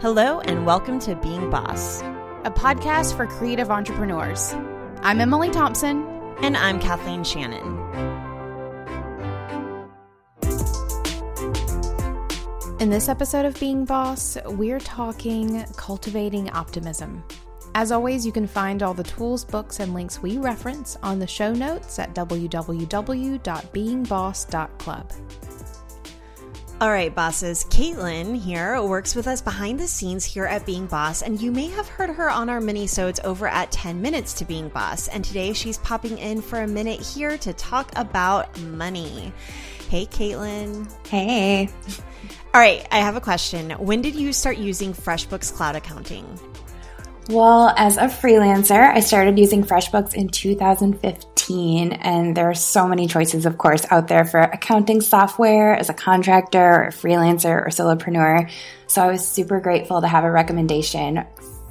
Hello, and welcome to Being Boss, a podcast for creative entrepreneurs. I'm Emily Thompson. And I'm Kathleen Shannon. In this episode of Being Boss, we're talking cultivating optimism. As always, you can find all the tools, books, and links we reference on the show notes at www.beingboss.club. All right, bosses. Caitlin here works with us behind the scenes here at Being Boss, and you may have heard her on our mini-sodes over at 10 Minutes to Being Boss. And today she's popping in for a minute here to talk about money. Hey, Caitlin. Hey. All right, I have a question. When did you start using FreshBooks Cloud Accounting? Well, as a freelancer, I started using FreshBooks in 2015, and there are so many choices, of course, out there for accounting software as a contractor or a freelancer or solopreneur. So I was super grateful to have a recommendation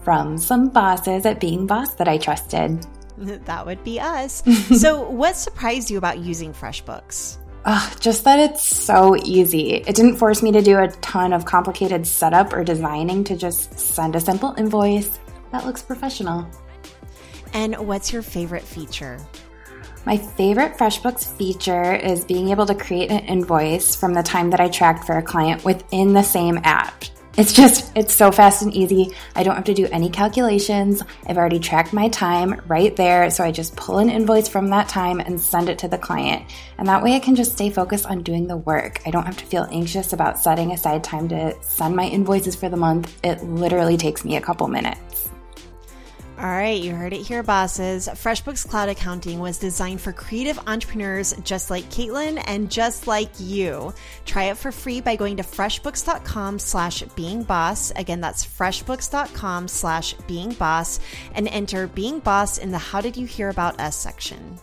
from some bosses at Being Boss that I trusted. That would be us. so, what surprised you about using FreshBooks? Oh, just that it's so easy. It didn't force me to do a ton of complicated setup or designing to just send a simple invoice, that looks professional. And what's your favorite feature? My favorite FreshBooks feature is being able to create an invoice from the time that I tracked for a client within the same app. It's just, it's so fast and easy. I don't have to do any calculations. I've already tracked my time right there. So I just pull an invoice from that time and send it to the client. And that way I can just stay focused on doing the work. I don't have to feel anxious about setting aside time to send my invoices for the month. It literally takes me a couple minutes. All right, you heard it here, bosses. FreshBooks Cloud Accounting was designed for creative entrepreneurs just like Caitlin and just like you. Try it for free by going to freshbooks.com slash being boss. Again, that's freshbooks.com slash being boss and enter being boss in the how did you hear about us section.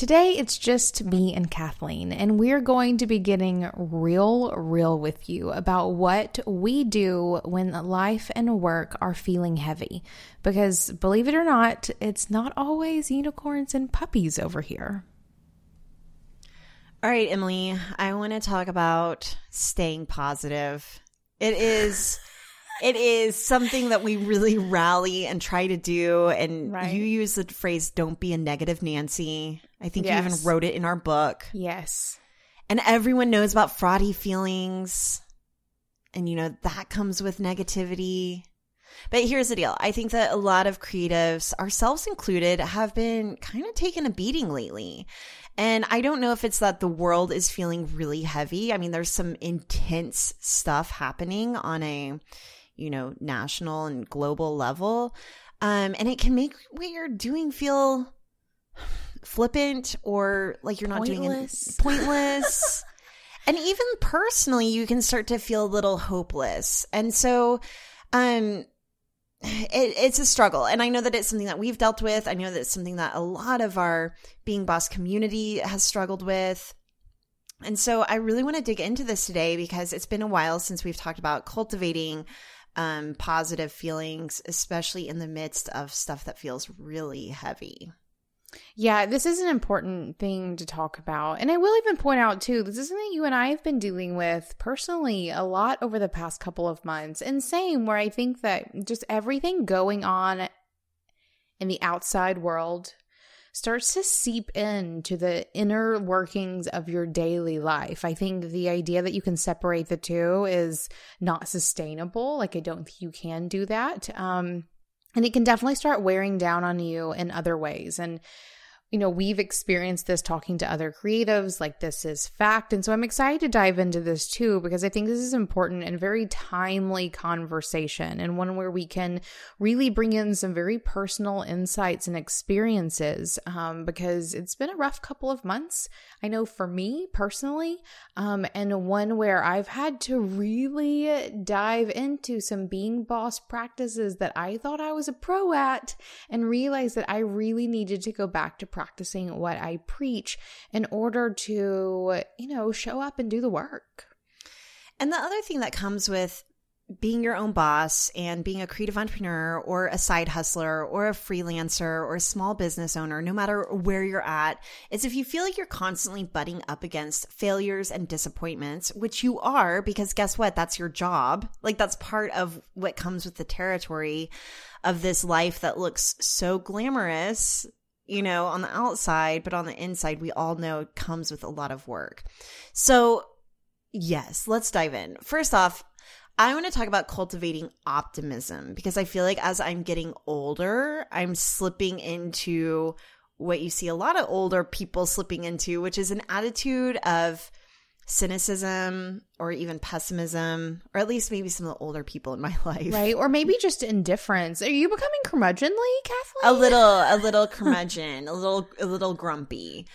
Today, it's just me and Kathleen, and we're going to be getting real, real with you about what we do when life and work are feeling heavy. Because believe it or not, it's not always unicorns and puppies over here. All right, Emily, I want to talk about staying positive. It is it is something that we really rally and try to do. And right. you use the phrase, don't be a negative Nancy. I think yes. you even wrote it in our book. Yes. And everyone knows about fraudy feelings. And, you know, that comes with negativity. But here's the deal. I think that a lot of creatives, ourselves included, have been kind of taking a beating lately. And I don't know if it's that the world is feeling really heavy. I mean, there's some intense stuff happening on a you know, national and global level. Um, and it can make what you're doing feel flippant or like you're not pointless. doing it pointless. and even personally, you can start to feel a little hopeless. And so, um, it, it's a struggle. And I know that it's something that we've dealt with. I know that it's something that a lot of our being boss community has struggled with. And so I really want to dig into this today because it's been a while since we've talked about cultivating um, positive feelings, especially in the midst of stuff that feels really heavy. Yeah, this is an important thing to talk about. And I will even point out, too, this is something you and I have been dealing with personally a lot over the past couple of months. And same, where I think that just everything going on in the outside world starts to seep into the inner workings of your daily life. I think the idea that you can separate the two is not sustainable. Like, I don't think you can do that. Um, and it can definitely start wearing down on you in other ways. And you know, we've experienced this talking to other creatives, like this is fact. And so I'm excited to dive into this too, because I think this is important and very timely conversation and one where we can really bring in some very personal insights and experiences. Um, because it's been a rough couple of months. I know for me personally, um, and one where I've had to really dive into some being boss practices that I thought I was a pro at and realize that I really needed to go back to practicing what I preach in order to, you know, show up and do the work. And the other thing that comes with being your own boss and being a creative entrepreneur or a side hustler or a freelancer or a small business owner, no matter where you're at, is if you feel like you're constantly butting up against failures and disappointments, which you are, because guess what? That's your job. Like that's part of what comes with the territory of this life that looks so glamorous you know, on the outside, but on the inside, we all know it comes with a lot of work. So, yes, let's dive in. First off, I want to talk about cultivating optimism because I feel like as I'm getting older, I'm slipping into what you see a lot of older people slipping into, which is an attitude of cynicism or even pessimism, or at least maybe some of the older people in my life. Right. Or maybe just indifference. Are you becoming curmudgeonly, Kathleen? A little, a little curmudgeon, a little, a little grumpy.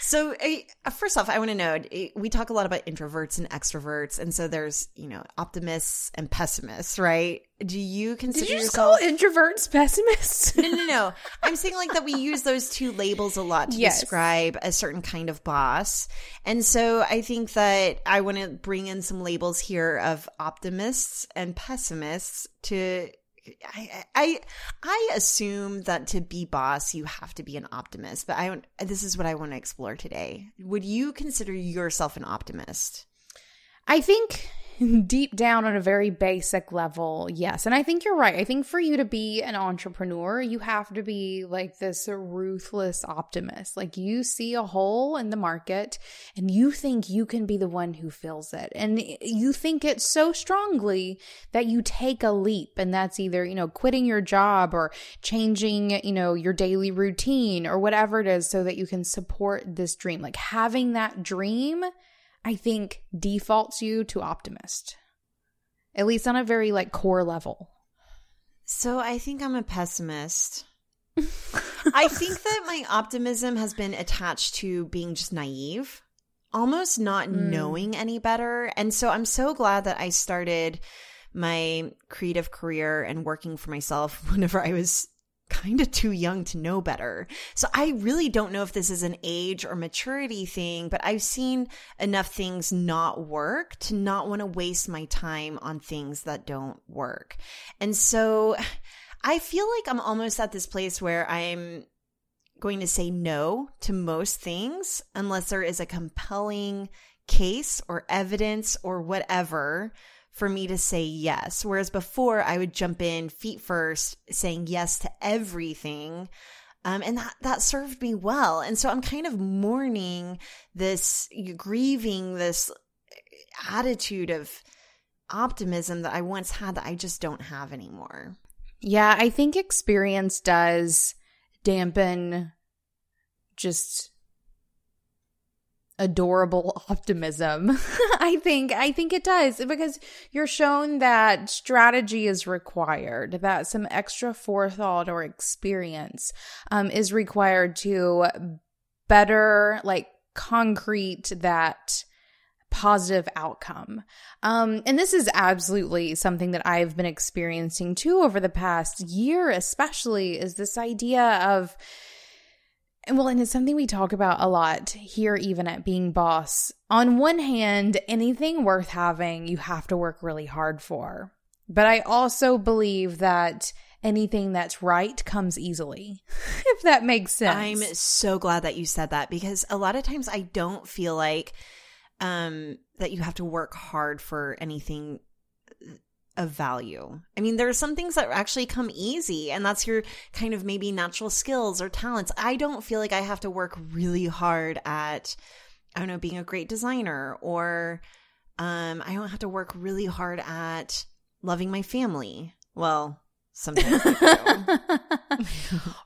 So, uh, first off, I want to know we talk a lot about introverts and extroverts. And so there's, you know, optimists and pessimists, right? Do you consider Did you just yourself- call introverts pessimists? no, no, no. I'm saying like that we use those two labels a lot to Yes. describe a certain kind of boss. And so I think that I want to bring in some labels here of optimists and pessimists to I, I I assume that to be boss you have to be an optimist, but I this is what I want to explore today. Would you consider yourself an optimist? I think deep down on a very basic level, yes. And I think you're right. I think for you to be an entrepreneur, you have to be like this ruthless optimist. Like you see a hole in the market and you think you can be the one who fills it. And you think it so strongly that you take a leap. And that's either, you know, quitting your job or changing, you know, your daily routine or whatever it is so that you can support this dream. Like having that dream I think defaults you to optimist. At least on a very like core level. So I think I'm a pessimist. I think that my optimism has been attached to being just naive, almost not Mm. knowing any better. And so I'm so glad that I started my creative career and working for myself whenever I was kind of too young to know better. So I really don't know if this is an age or maturity thing, but I've seen enough things not work to not want to waste my time on things that don't work. And so I feel like I'm almost at this place where I'm going to say no to most things unless there is a compelling case or evidence or whatever for me to say yes. Whereas before I would jump in feet first, saying yes to everything. Um, and that, that served me well. And so I'm kind of mourning this, grieving this attitude of optimism that I once had that I just don't have anymore. Yeah, I think experience does dampen just adorable optimism. I think I think it does because you're shown that strategy is required, that some extra forethought or experience um, is required to better like concrete that positive outcome. Um, and this is absolutely something that I've been experiencing too over the past year, especially is this idea of, and well, and it's something we talk about a lot here, even at Being Boss. On one hand, anything worth having, you have to work really hard for. But I also believe that anything that's right comes easily, if that makes sense. I'm so glad that you said that because a lot of times I don't feel like um that you have to work hard for anything of value. I mean, there are some things that actually come easy, and that's your kind of maybe natural skills or talents. I don't feel like I have to work really hard at, I don't know, being a great designer, or um, I don't have to work really hard at loving my family. Well, sometimes I do.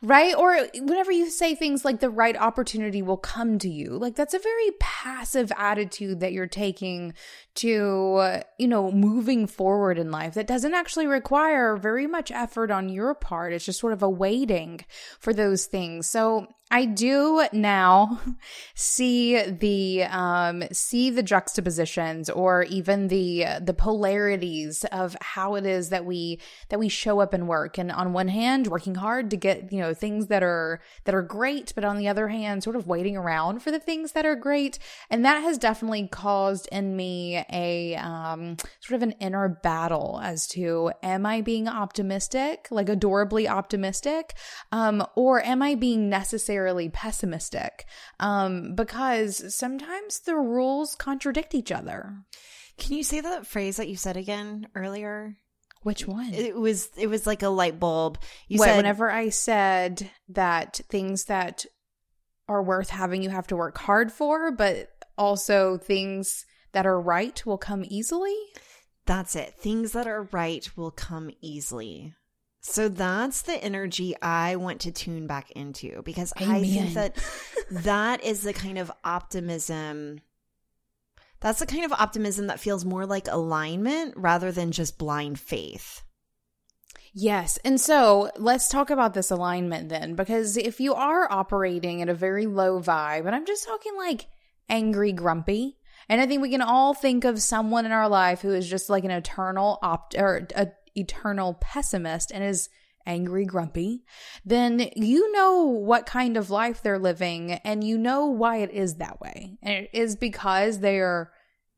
right? Or whenever you say things like the right opportunity will come to you, like that's a very passive attitude that you're taking to, uh, you know, moving forward in life that doesn't actually require very much effort on your part. It's just sort of a waiting for those things. So I do now see the um see the juxtapositions or even the the polarities of how it is that we that we show up and work. And on one hand working hard to get you know things that are that are great but on the other hand sort of waiting around for the things that are great. And that has definitely caused in me a um sort of an inner battle as to am I being optimistic like adorably optimistic um or am I being necessary necessarily pessimistic um, because sometimes the rules contradict each other. Can you say that phrase that you said again earlier? Which one? It was it was like a light bulb. You said whenever I said that things that are worth having you have to work hard for, but also things that are right will come easily. That's it. Things that are right will come easily. So that's the energy I want to tune back into because Amen. I think that that is the kind of optimism. That's the kind of optimism that feels more like alignment rather than just blind faith. Yes. And so let's talk about this alignment then, because if you are operating at a very low vibe, and I'm just talking like angry, grumpy, and I think we can all think of someone in our life who is just like an eternal opt or a eternal pessimist and is angry, grumpy, then you know what kind of life they're living and you know why it is that way. And it is because they are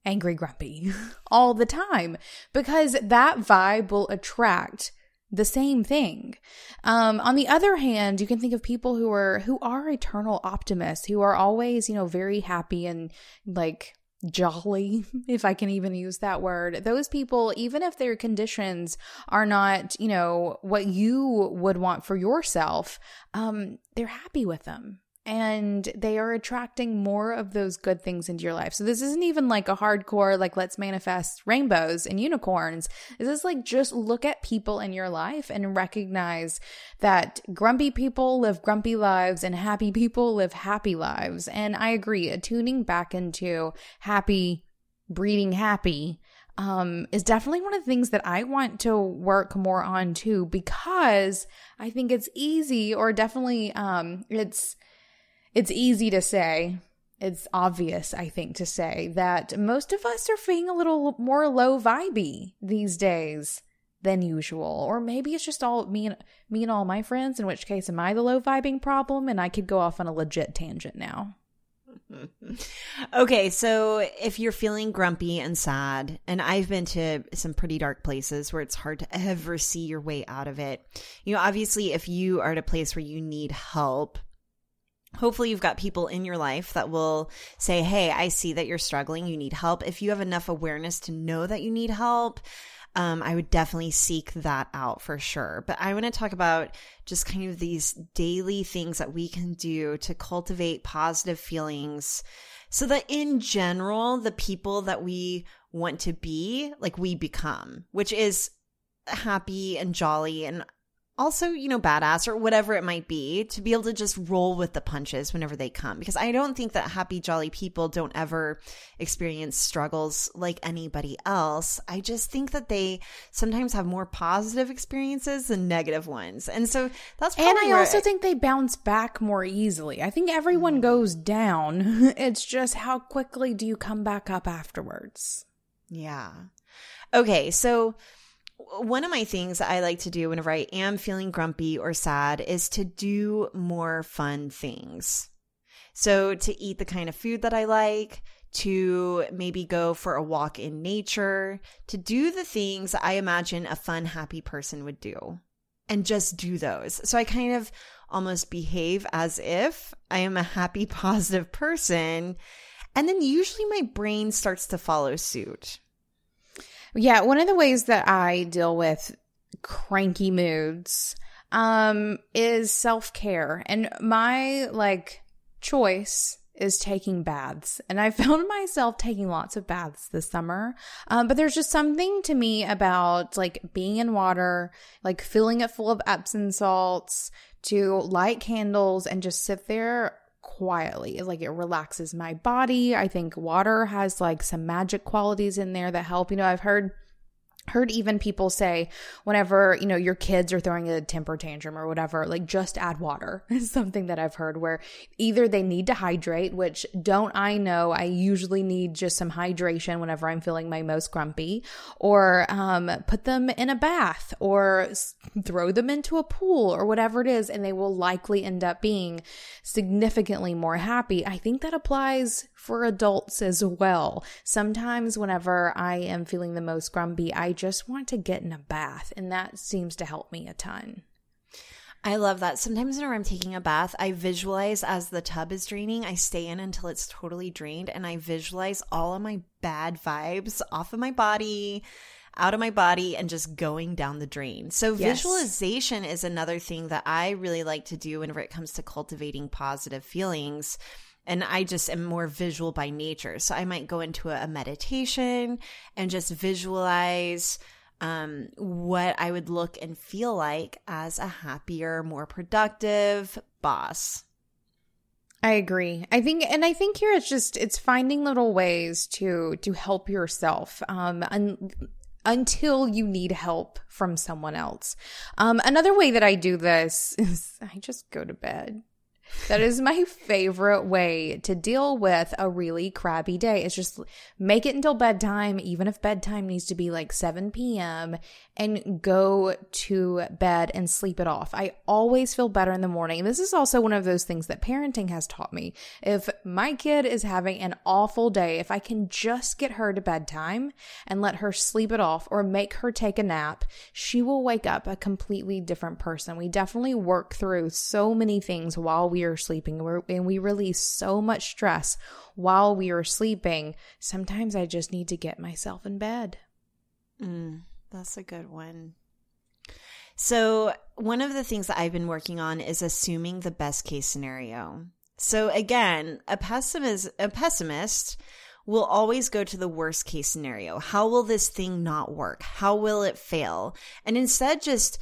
angry, grumpy all the time because that vibe will attract the same thing. Um, on the other hand, you can think of people who are who are eternal optimists, who are always, you know, very happy and like jolly, if I can even use that word. Those people, even if their conditions are not, you know, what you would want for yourself, um, they're happy with them and they are attracting more of those good things into your life. So this isn't even like a hardcore like let's manifest rainbows and unicorns. This is like just look at people in your life and recognize that grumpy people live grumpy lives and happy people live happy lives. And I agree, tuning back into happy breeding happy um, is definitely one of the things that I want to work more on too, because I think it's easy or definitely um, it's it's easy to say, it's obvious, I think, to say that most of us are feeling a little more low vibey these days than usual. Or maybe it's just all me and me and all my friends, in which case am I the low vibing problem and I could go off on a legit tangent now. okay, so if you're feeling grumpy and sad, and I've been to some pretty dark places where it's hard to ever see your way out of it. You know, obviously, if you are at a place where you need help, Hopefully, you've got people in your life that will say, Hey, I see that you're struggling. You need help. If you have enough awareness to know that you need help, um, I would definitely seek that out for sure. But I want to talk about just kind of these daily things that we can do to cultivate positive feelings so that in general, the people that we want to be, like we become, which is happy and jolly and also, you know, badass or whatever it might be to be able to just roll with the punches whenever they come. Because I don't think that happy, jolly people don't ever experience struggles like anybody else. I just think that they sometimes have more positive experiences than negative ones. And so that's probably. And I also think they bounce back more easily. I think everyone mm. goes down. it's just how quickly do you come back up afterwards? Yeah. Okay. So, one of my things I like to do whenever I am feeling grumpy or sad is to do more fun things. So, to eat the kind of food that I like, to maybe go for a walk in nature, to do the things I imagine a fun, happy person would do, and just do those. So, I kind of almost behave as if I am a happy, positive person. And then usually my brain starts to follow suit. Yeah, one of the ways that I deal with cranky moods um is self-care. And my like choice is taking baths. And I found myself taking lots of baths this summer. Um, but there's just something to me about like being in water, like filling it full of Epsom salts, to light candles and just sit there quietly. Like it relaxes my body. I think water has like some magic qualities in there that help. You know, I've heard heard even people say whenever you know your kids are throwing a temper tantrum or whatever like just add water is something that i've heard where either they need to hydrate which don't i know i usually need just some hydration whenever i'm feeling my most grumpy or um, put them in a bath or throw them into a pool or whatever it is and they will likely end up being significantly more happy. I think that applies for adults as well sometimes whenever i am feeling the most grumpy i just want to get in a bath. And that seems to help me a ton. I love that. Sometimes whenever I'm taking a bath, I visualize as the tub is draining, I stay in until it's totally drained and I visualize all of my bad vibes off of my body, out of my body, and just going down the drain. So, yes. visualization is another thing that I really like to do whenever it comes to cultivating positive feelings and I just am more visual by nature. So I might go into a, meditation and just visualize um, what I would look and feel like as a happier, more productive boss. I agree. I think, and I think here it's just it's finding little ways to to help yourself. Um, and until you need help from someone else. Um, another way that I do this is I just go to bed. That is my favorite way to deal with a really crappy day. It's just make it until bedtime, even if bedtime needs to be like 7 p.m., and go to bed and sleep it off. I always feel better in the morning. This is also one of those things that parenting has taught me. If my kid is having an awful day, if I can just get her to bedtime and let her sleep it off or make her take a nap, she will wake up a completely different person. We definitely work through so many things while we are sleeping and we release so much stress while we are sleeping. Sometimes I just need to get myself in bed. Mm. That's a good one. So, one of the things that I've been working on is assuming the best case scenario. So, again, a pessimist, a pessimist will always go to the worst case scenario. How will this thing not work? How will it fail? And instead, just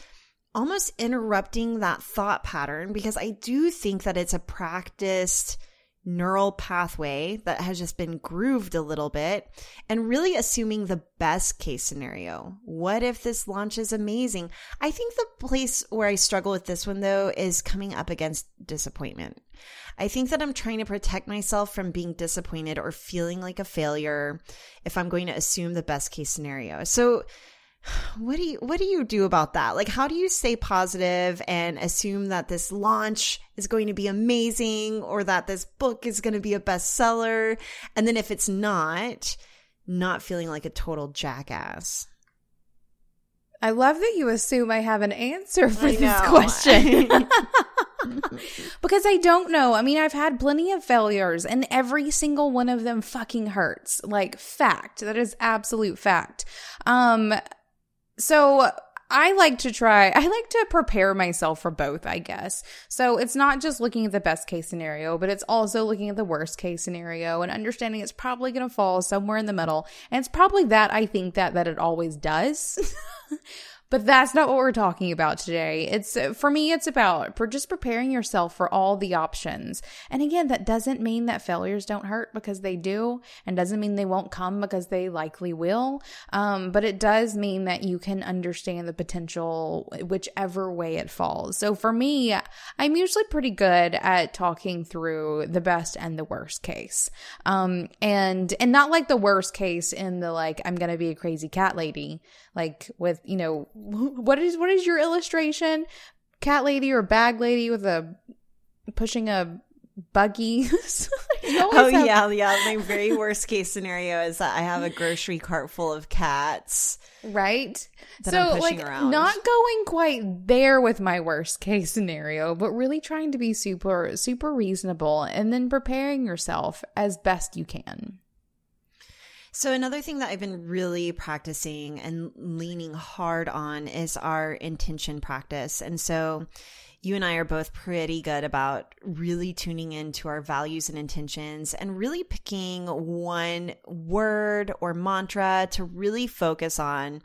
almost interrupting that thought pattern because I do think that it's a practiced neural pathway that has just been grooved a little bit and really assuming the best case scenario. What if this launch is amazing? I think the place where I struggle with this one though is coming up against disappointment. I think that I'm trying to protect myself from being disappointed or feeling like a failure if I'm going to assume the best case scenario. So what do you what do you do about that like how do you stay positive and assume that this launch is going to be amazing or that this book is going to be a bestseller and then if it's not not feeling like a total jackass i love that you assume i have an answer for this question because I don't know. I mean, I've had plenty of failures and every single one of them fucking hurts. Like fact. That is absolute fact. Um so I like to try, I like to prepare myself for both, I guess. So it's not just looking at the best case scenario, but it's also looking at the worst case scenario and understanding it's probably going to fall somewhere in the middle. And it's probably that I think that, that it always does. But that's not what we're talking about today. It's for me, it's about just preparing yourself for all the options. And again, that doesn't mean that failures don't hurt because they do, and doesn't mean they won't come because they likely will. Um, but it does mean that you can understand the potential whichever way it falls. So for me, I'm usually pretty good at talking through the best and the worst case. Um, and and not like the worst case in the like I'm gonna be a crazy cat lady, like with you know what is what is your illustration? Cat lady or bag lady with a pushing a buggy. oh have- yeah, yeah. My very worst case scenario is that I have a grocery cart full of cats. Right. so like around. not going quite there with my worst case scenario, but really trying to be super super reasonable and then preparing yourself as best you can. So, another thing that I've been really practicing and leaning hard on is our intention practice. And so, you and I are both pretty good about really tuning into our values and intentions and really picking one word or mantra to really focus on.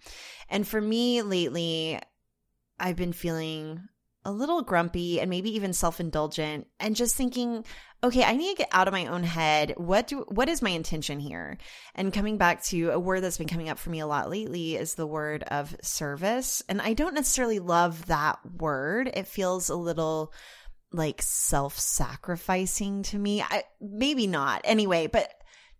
And for me lately, I've been feeling a little grumpy and maybe even self indulgent and just thinking, okay, I need to get out of my own head. What do what is my intention here? And coming back to a word that's been coming up for me a lot lately is the word of service. And I don't necessarily love that word. It feels a little like self-sacrificing to me. I maybe not. Anyway, but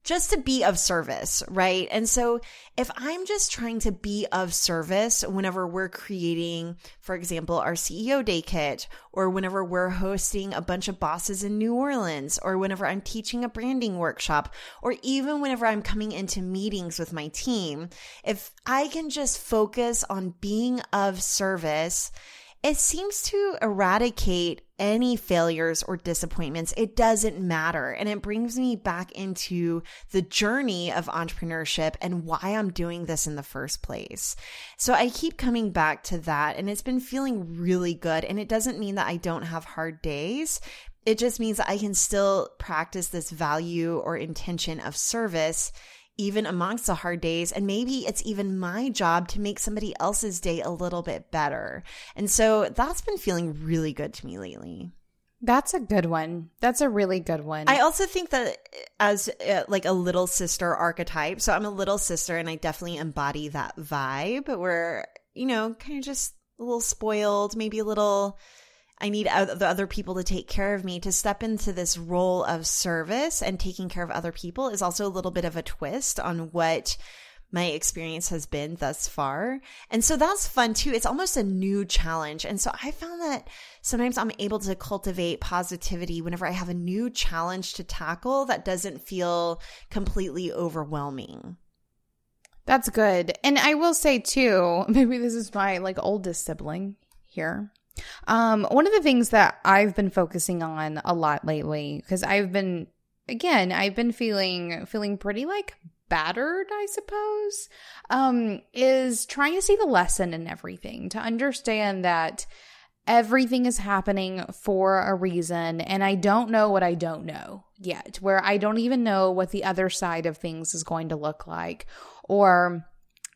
just to be of service, right? And so if I'm just trying to be of service whenever we're creating, for example, our CEO day kit, or whenever we're hosting a bunch of bosses in New Orleans, or whenever I'm teaching a branding workshop, or even whenever I'm coming into meetings with my team, if I can just focus on being of service, it seems to eradicate any failures or disappointments. It doesn't matter. And it brings me back into the journey of entrepreneurship and why I'm doing this in the first place. So I keep coming back to that and it's been feeling really good. And it doesn't mean that I don't have hard days. It just means that I can still practice this value or intention of service even amongst the hard days. And maybe it's even my job to make somebody else's day a little bit better. And so that's been feeling really good to me lately. That's a good one. That's a really good one. I also think that as uh, like a little sister archetype, so I'm a little sister and I definitely embody that vibe where, you know, kind of just a little spoiled, maybe a little I need the other people to take care of me. To step into this role of service and taking care of other people is also a little bit of a twist on what my experience has been thus far. And so that's fun too. It's almost a new challenge. And so I found that sometimes I'm able to cultivate positivity whenever I have a new challenge to tackle that doesn't feel completely overwhelming. That's good. And I will say too, maybe this is my like oldest sibling here. Um, one of the things that I've been focusing on a lot lately, because I've been, again, I've been feeling, feeling pretty like battered, I suppose, um, is trying to see the lesson in everything, to understand that everything is happening for a reason and I don't know what I don't know yet, where I don't even know what the other side of things is going to look like or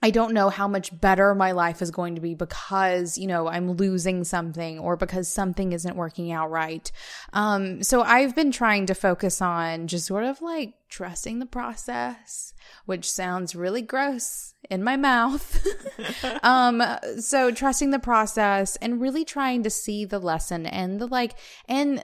I don't know how much better my life is going to be because, you know, I'm losing something or because something isn't working out right. Um, so I've been trying to focus on just sort of like trusting the process, which sounds really gross in my mouth. um, so trusting the process and really trying to see the lesson and the like, and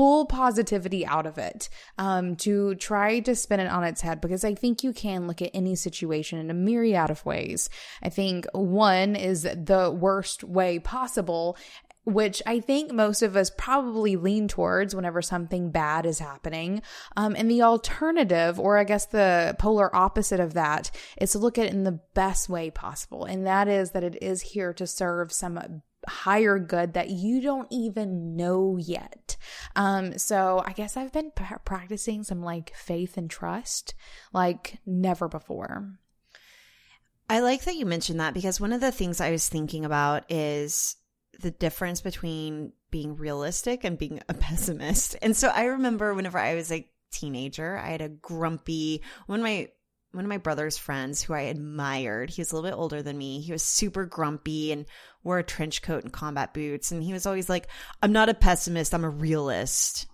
pull positivity out of it, um, to try to spin it on its head because I think you can look at any situation in a myriad of ways. I think one is the worst way possible which I think most of us probably lean towards whenever something bad is happening. Um, and the alternative, or I guess the polar opposite of that, is to look at it in the best way possible. And that is that it is here to serve some higher good that you don't even know yet. Um, so I guess I've been practicing some like faith and trust like never before. I like that you mentioned that because one of the things I was thinking about is the difference between being realistic and being a pessimist. And so I remember whenever I was a teenager, I had a grumpy, one of my one of my brother's friends who I admired. He was a little bit older than me. He was super grumpy and wore a trench coat and combat boots. And he was always like, I'm not a pessimist, I'm a realist.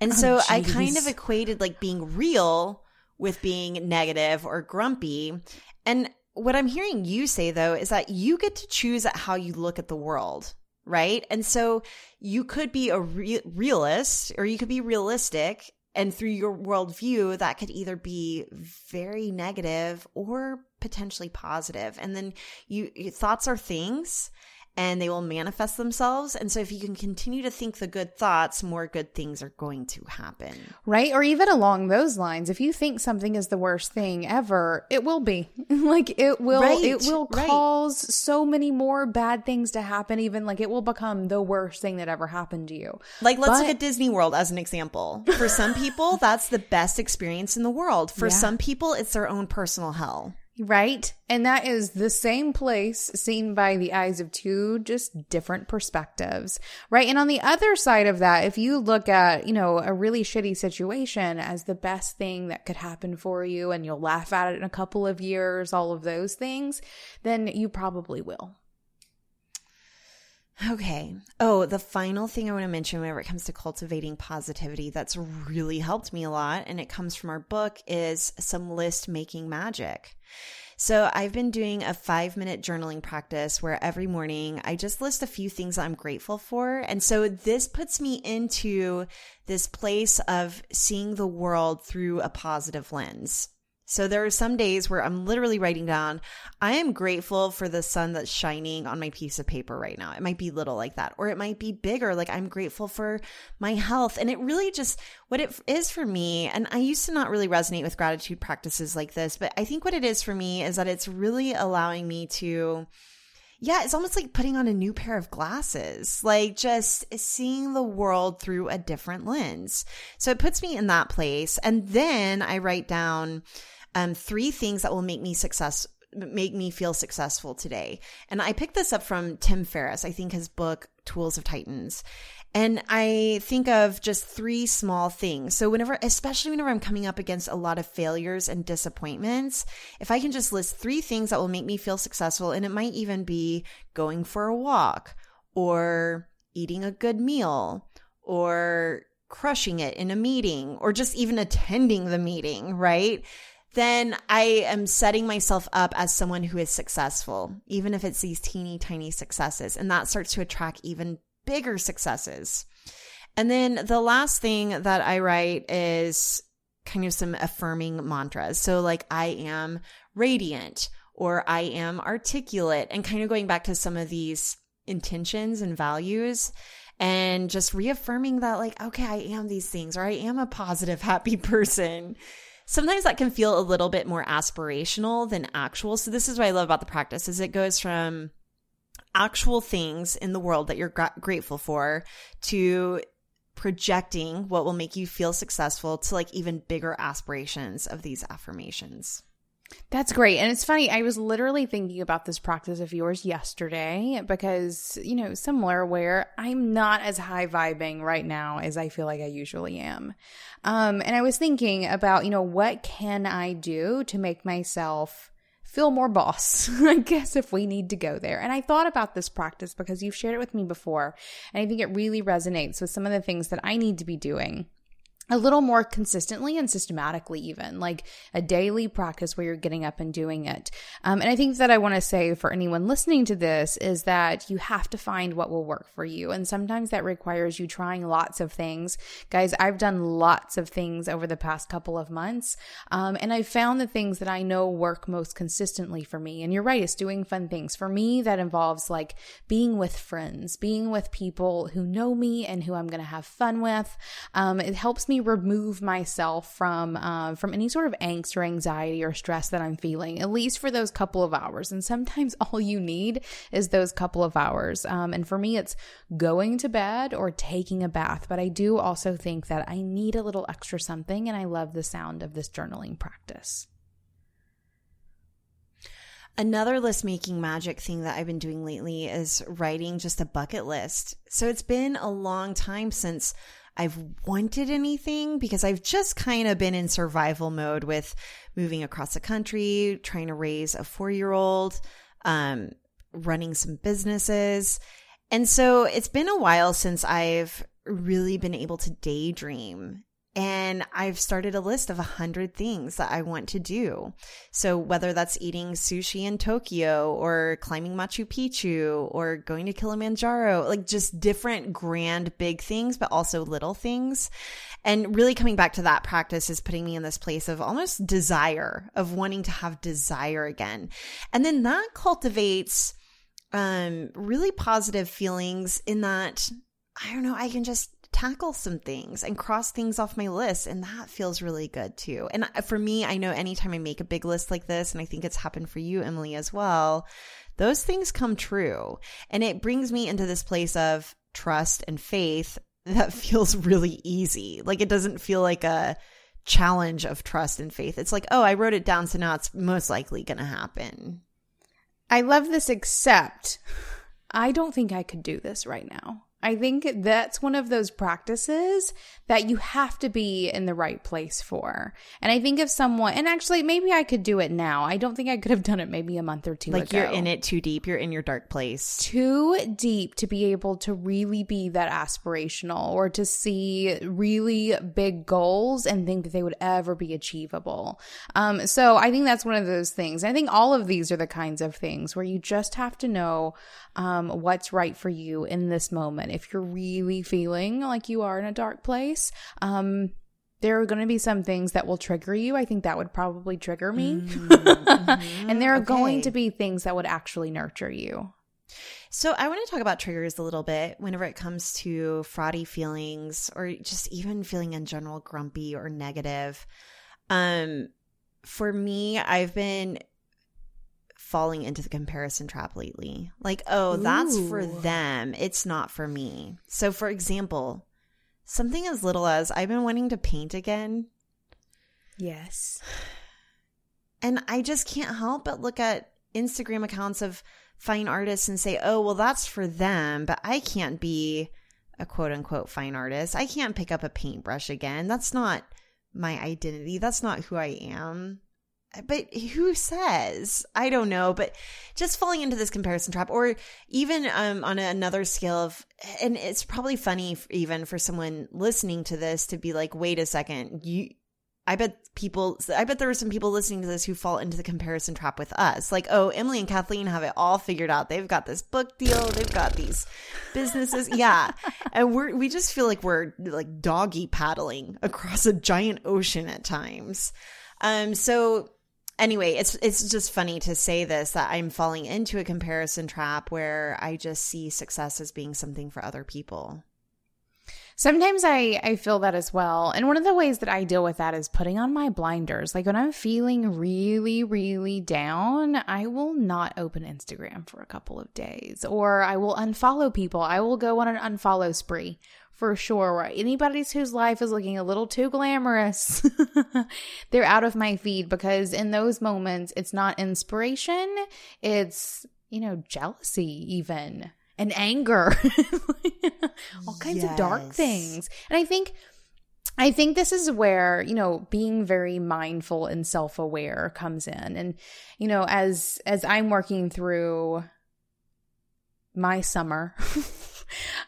And oh, so geez. I kind of equated like being real with being negative or grumpy. And what I'm hearing you say though is that you get to choose at how you look at the world, right? And so you could be a re- realist or you could be realistic and through your worldview, that could either be very negative or potentially positive. And then you, thoughts are things and they will manifest themselves. And so if you can continue to think the good thoughts, more good things are going to happen. Right. Or even along those lines, if you think something is the worst thing ever, it will be. like it will right. it will cause right. so many more bad things to happen, even like it will become the worst thing that ever happened to you. Like let's but, look at Disney World as an example. For some people, that's the best experience in the world. For yeah. some people, it's their own personal hell. Right. And that is the same place seen by the eyes of two just different perspectives. Right. And on the other side of that, if you look at, you know, a really shitty situation as the best thing that could happen for you and you'll laugh at it in a couple of years, all of those things, then you probably will. Okay. Oh, the final thing I want to mention whenever it comes to cultivating positivity that's really helped me a lot, and it comes from our book, is some list making magic. So I've been doing a five minute journaling practice where every morning I just list a few things I'm grateful for. And so this puts me into this place of seeing the world through a positive lens. So there are some days where I'm literally writing down, I am grateful for the sun that's shining on my piece of paper right now. It might be little like that, or it might be bigger, like I'm grateful for my health. And it really just, what it is for me, and I used to not really resonate with gratitude practices like this, but I think what it is for me is that it's really allowing me to, yeah, it's almost like putting on a new pair of glasses, like just seeing the world through a different lens. So it puts me in that place. And then I write down, um, three things that will make me success make me feel successful today. And I picked this up from Tim Ferriss, I think his book Tools of Titans. And I think of just three small things. So whenever, especially whenever I'm coming up against a lot of failures and disappointments, if I can just list three things that will make me feel successful, and it might even be going for a walk or eating a good meal or crushing it in a meeting or just even attending the meeting, right? Then I am setting myself up as someone who is successful, even if it's these teeny tiny successes. And that starts to attract even bigger successes. And then the last thing that I write is kind of some affirming mantras. So, like, I am radiant or I am articulate, and kind of going back to some of these intentions and values and just reaffirming that, like, okay, I am these things, or I am a positive, happy person sometimes that can feel a little bit more aspirational than actual. So this is what I love about the practice is it goes from actual things in the world that you're gra- grateful for to projecting what will make you feel successful to like even bigger aspirations of these affirmations. That's great. And it's funny, I was literally thinking about this practice of yours yesterday because, you know, similar where I'm not as high vibing right now as I feel like I usually am. Um, and I was thinking about, you know, what can I do to make myself feel more boss, I guess, if we need to go there. And I thought about this practice because you've shared it with me before. And I think it really resonates with some of the things that I need to be doing a little more consistently and systematically even like a daily practice where you're getting up and doing it. Um, and i think that i want to say for anyone listening to this is that you have to find what will work for you. And sometimes that requires you trying lots of things. Guys i've done lots of things over the past couple of months um, and i've found the things that i know work most consistently for me. And you're right it's doing fun things. For me that involves like being with friends being with people who know me and who i'm going to have fun with. Um, it helps me remove myself from uh, from any sort of angst or anxiety or stress that I'm feeling, at least for those couple of hours. And sometimes all you need is those couple of hours. Um, and for me, it's going to bed or taking a bath. But I do also think that I need a little extra something, and I love the sound of this journaling practice. Another list making magic thing that I've been doing lately is writing just a bucket list. So it's been a long time since I've wanted anything because I've just kind of been in survival mode with moving across the country, trying to raise a four year old, um, running some businesses. And so it's been a while since I've really been able to daydream and I've started a list of a hundred things that I want to do. So whether that's eating sushi in Tokyo or climbing Machu Picchu or going to Kilimanjaro, like just different grand big things, but also little things. And really coming back to that practice is putting me in this place of almost desire, of wanting to have desire again. And then that cultivates um really positive feelings in that I don't know, I can just tackle some things and cross things off my list. And that feels really good too. And for me, I know anytime I make a big list like this, and I think it's happened for you, Emily, as well, those things come true. And it brings me into this place of trust and faith that feels really easy. Like it doesn't feel like a challenge of trust and faith. It's like, oh, I wrote it down, so now it's most likely going to happen. I love this, except I don't think I could do this right now. I think that's one of those practices that you have to be in the right place for. And I think if someone, and actually, maybe I could do it now. I don't think I could have done it maybe a month or two like ago. you're in it too deep. You're in your dark place. Too deep to be able to really be that aspirational or to see really big goals and think that they would ever be achievable. Um, so I think that's one of those things. I think all of these are the kinds of things where you just have to know um, what's right for you in this moment. If you're really feeling like you are in a dark place, um, there are going to be some things that will trigger you. I think that would probably trigger me. Mm-hmm. and there are going to be things that would actually nurture you. So I want to talk about triggers a little bit whenever it comes to fraudy feelings or just even feeling in general grumpy or negative. Um for me, I've been falling into the comparison trap lately. Like, oh, that's for them. It's not for me. So for example, something as little as I've been wanting to paint again Yes. And I just can't help but look at Instagram accounts of fine artists and say, oh, well, that's for them, but I can't be a quote unquote fine artist. I can't pick up a paintbrush again. That's not my identity. That's not who I am. But who says? I don't know. But just falling into this comparison trap, or even um, on another scale of, and it's probably funny even for someone listening to this to be like, wait a second, you, I bet people, I bet there are some people listening to this who fall into the comparison trap with us. Like, oh, Emily and Kathleen have it all figured out. They've got this book deal. They've got these businesses. Yeah. And we're, we just feel like we're like doggy paddling across a giant ocean at times. Um, so anyway, it's, it's just funny to say this that I'm falling into a comparison trap where I just see success as being something for other people. Sometimes I, I feel that as well. And one of the ways that I deal with that is putting on my blinders. Like when I'm feeling really, really down, I will not open Instagram for a couple of days or I will unfollow people. I will go on an unfollow spree for sure. Anybody whose life is looking a little too glamorous, they're out of my feed because in those moments, it's not inspiration. It's, you know, jealousy even and anger, all kinds of dark things. And I think I think this is where, you know, being very mindful and self-aware comes in. And you know, as as I'm working through my summer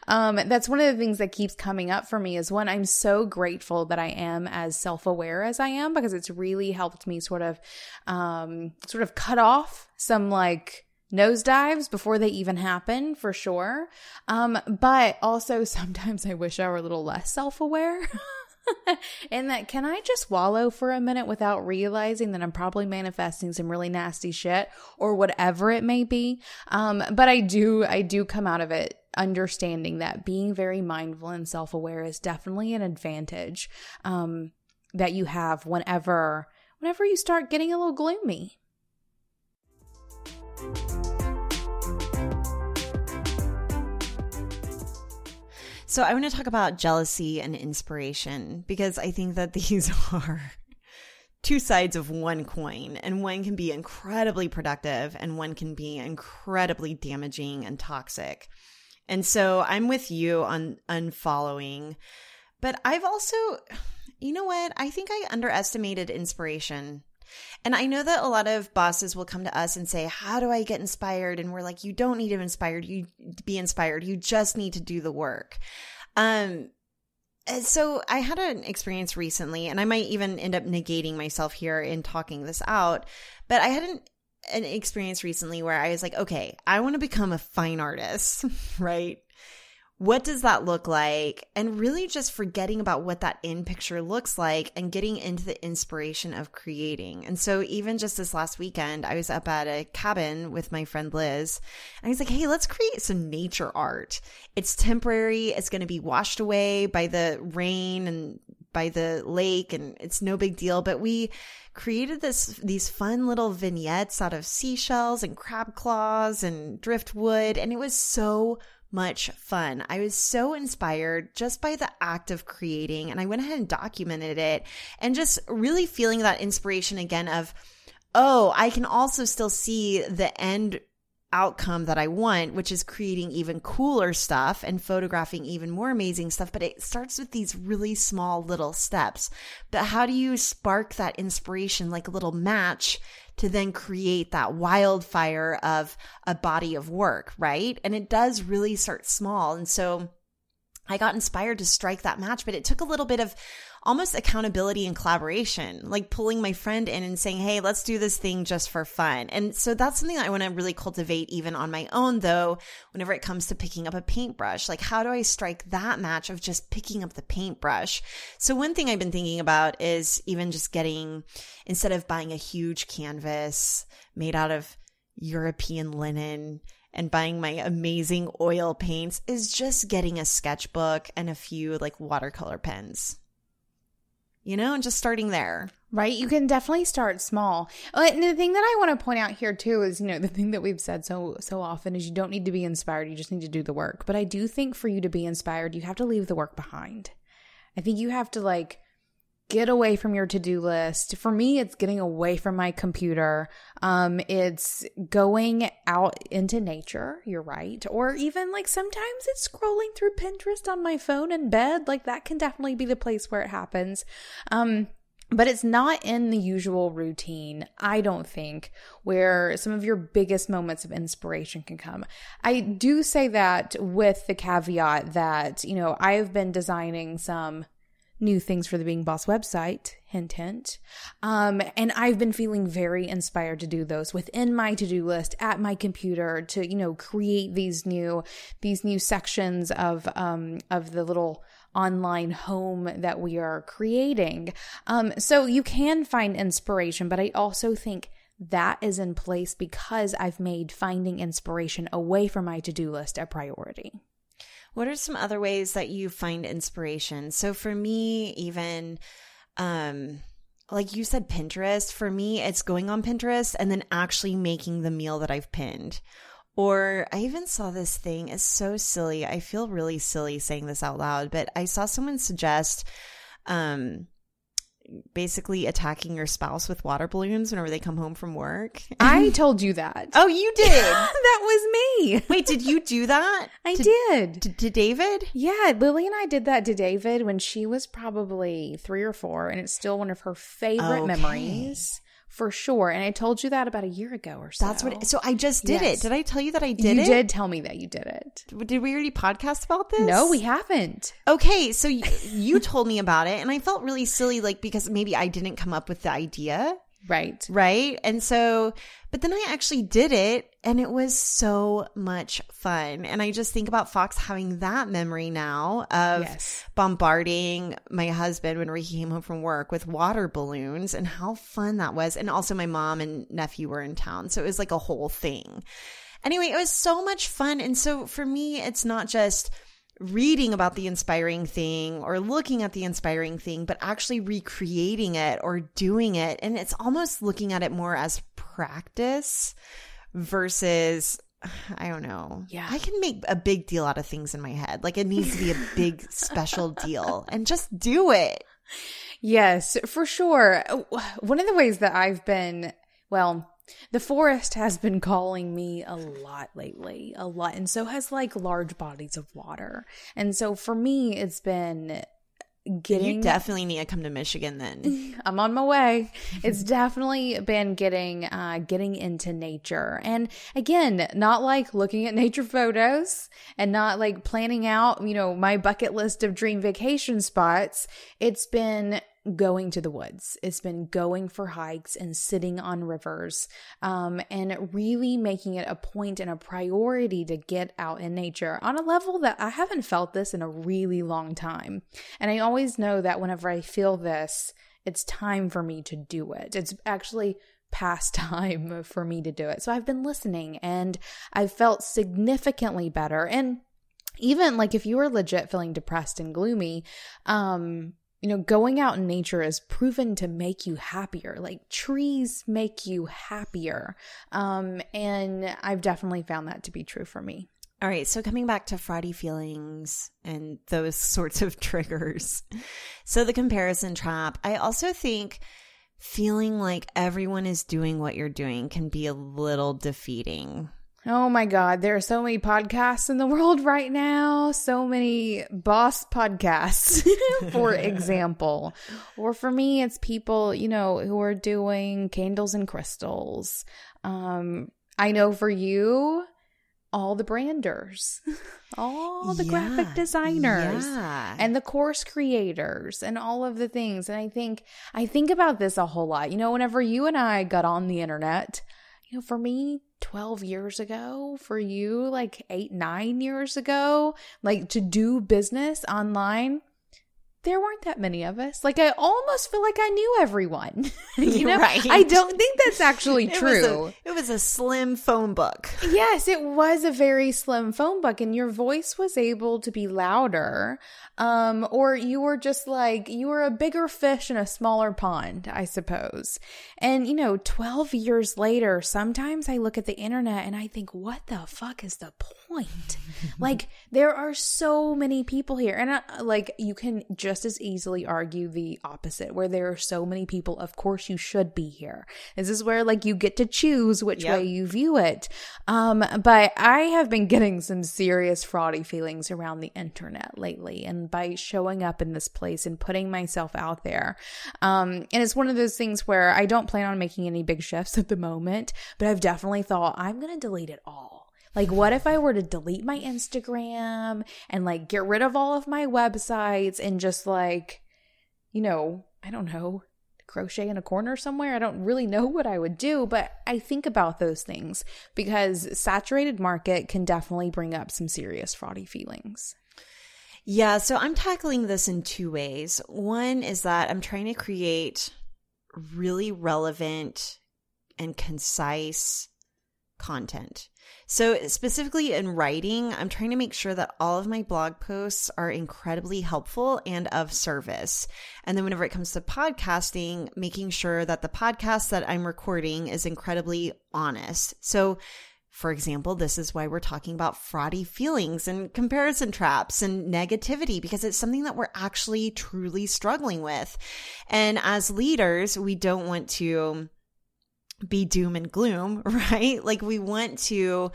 um that's one of the things that keeps coming up for me is one i'm so grateful that i am as self-aware as i am because it's really helped me sort of um sort of cut off some like nosedives before they even happen for sure um but also sometimes i wish i were a little less self-aware and that can I just wallow for a minute without realizing that I'm probably manifesting some really nasty shit or whatever it may be. Um, but I do, I do come out of it understanding that being very mindful and self aware is definitely an advantage um, that you have whenever, whenever you start getting a little gloomy. So I want to talk about jealousy and inspiration because I think that these are two sides of one coin and one can be incredibly productive and one can be incredibly damaging and toxic. And so I'm with you on unfollowing, but I've also, you know what? I think I underestimated inspiration. And I know that a lot of bosses will come to us and say, How do I get inspired? And we're like, You don't need to be inspired. You be inspired. You just need to do the work. Um, so I had an experience recently, and I might even end up negating myself here in talking this out, but I had an, an experience recently where I was like, okay, I want to become a fine artist, right? What does that look like? And really just forgetting about what that in picture looks like and getting into the inspiration of creating. And so, even just this last weekend, I was up at a cabin with my friend Liz, and was like, hey, let's create some nature art. It's temporary, it's going to be washed away by the rain and by the lake, and it's no big deal. But we created this these fun little vignettes out of seashells and crab claws and driftwood, and it was so much fun. I was so inspired just by the act of creating, and I went ahead and documented it and just really feeling that inspiration again of, oh, I can also still see the end outcome that I want, which is creating even cooler stuff and photographing even more amazing stuff. But it starts with these really small little steps. But how do you spark that inspiration like a little match to then create that wildfire of a body of work, right? And it does really start small. And so I got inspired to strike that match, but it took a little bit of almost accountability and collaboration, like pulling my friend in and saying, Hey, let's do this thing just for fun. And so that's something that I want to really cultivate even on my own, though, whenever it comes to picking up a paintbrush. Like, how do I strike that match of just picking up the paintbrush? So one thing I've been thinking about is even just getting, instead of buying a huge canvas made out of European linen, and buying my amazing oil paints is just getting a sketchbook and a few like watercolor pens you know, and just starting there. Right. You can definitely start small. Uh, and the thing that I want to point out here too is, you know, the thing that we've said so so often is you don't need to be inspired, you just need to do the work. But I do think for you to be inspired, you have to leave the work behind. I think you have to like get away from your to-do list. For me, it's getting away from my computer. Um, it's going out into nature. You're right. Or even like sometimes it's scrolling through Pinterest on my phone in bed. Like that can definitely be the place where it happens. Um, but it's not in the usual routine, I don't think, where some of your biggest moments of inspiration can come. I do say that with the caveat that, you know, I've been designing some new things for the Being Boss website. Hint, hint. Um, and I've been feeling very inspired to do those within my to-do list at my computer to, you know, create these new, these new sections of, um, of the little online home that we are creating. Um, so you can find inspiration, but I also think that is in place because I've made finding inspiration away from my to-do list a priority. What are some other ways that you find inspiration? So for me, even, um, like you said, Pinterest, for me, it's going on Pinterest and then actually making the meal that I've pinned. Or I even saw this thing. It's so silly. I feel really silly saying this out loud, but I saw someone suggest, um, basically attacking your spouse with water balloons whenever they come home from work. I told you that. Oh, you did. that was me. Wait, did you do that? I to, did. To, to, David? Yeah, Lily and I did that to David when she was probably three or four, and it's still one of her favorite okay. memories for sure. And I told you that about a year ago or so. That's what. So I just did yes. it. Did I tell you that I did you it? You did tell me that you did it. Did we already podcast about this? No, we haven't. Okay, so you, you told me about it, and I felt really silly, like because maybe I didn't come up with the idea. Right. Right. And so, but then I actually did it and it was so much fun. And I just think about Fox having that memory now of yes. bombarding my husband whenever he came home from work with water balloons and how fun that was. And also my mom and nephew were in town. So it was like a whole thing. Anyway, it was so much fun. And so for me, it's not just, reading about the inspiring thing or looking at the inspiring thing, but actually recreating it or doing it. And it's almost looking at it more as practice versus I don't know. Yeah. I can make a big deal out of things in my head. Like it needs to be a big special deal and just do it. Yes, for sure. One of the ways that I've been, well, the forest has been calling me a lot lately, a lot. And so has like large bodies of water. And so for me, it's been getting. You definitely need to come to Michigan then. I'm on my way. It's definitely been getting, uh, getting into nature. And again, not like looking at nature photos and not like planning out, you know, my bucket list of dream vacation spots. It's been going to the woods. It's been going for hikes and sitting on rivers um, and really making it a point and a priority to get out in nature on a level that I haven't felt this in a really long time. And I always know that whenever I feel this, it's time for me to do it. It's actually past time for me to do it. So I've been listening and I've felt significantly better. And even like if you are legit feeling depressed and gloomy, um, you know, going out in nature is proven to make you happier. Like trees make you happier. Um, and I've definitely found that to be true for me. All right. So coming back to fraudy feelings and those sorts of triggers. So the comparison trap, I also think feeling like everyone is doing what you're doing can be a little defeating. Oh my God, there are so many podcasts in the world right now. So many boss podcasts, for example. Or for me, it's people, you know, who are doing candles and crystals. Um, I know for you, all the branders, all the Yeah, graphic designers yeah. and the course creators and all of the things. And I think I think about this a whole lot. You know, whenever you and I got on the internet, you know, for me 12 years ago, for you like 8 9 years ago, like to do business online, there weren't that many of us. Like I almost feel like I knew everyone. you know, Right. I don't think that's actually It was true. a- it was a slim phone book. Yes, it was a very slim phone book, and your voice was able to be louder. Um, or you were just like, you were a bigger fish in a smaller pond, I suppose. And, you know, 12 years later, sometimes I look at the internet and I think, what the fuck is the point? Like, there are so many people here. And, I, like, you can just as easily argue the opposite, where there are so many people. Of course, you should be here. This is where, like, you get to choose which Yep. way you view it. Um, but I have been getting some serious fraudy feelings around the internet lately, and by showing up in this place and putting myself out there. Um, and it's one of those things where I don't plan on making any big shifts at the moment, but I've definitely thought I'm going to delete it all. Like, what if I were to delete my Instagram and like get rid of all of my websites and just like, you know, I don't know, crochet in a corner somewhere. I don't really know what I would do, but I think about those things because saturated market can definitely bring up some serious fraudy feelings. Yeah, so I'm tackling this in two ways. One is that I'm trying to create really relevant and concise content. So, specifically in writing, I'm trying to make sure that all of my blog posts are incredibly helpful and of service. And then, whenever it comes to podcasting, making sure that the podcast that I'm recording is incredibly honest. So, for example, this is why we're talking about fraudy feelings and comparison traps and negativity because it's something that we're actually truly struggling with. And as leaders, we don't want to be doom and gloom, right? Like we want to,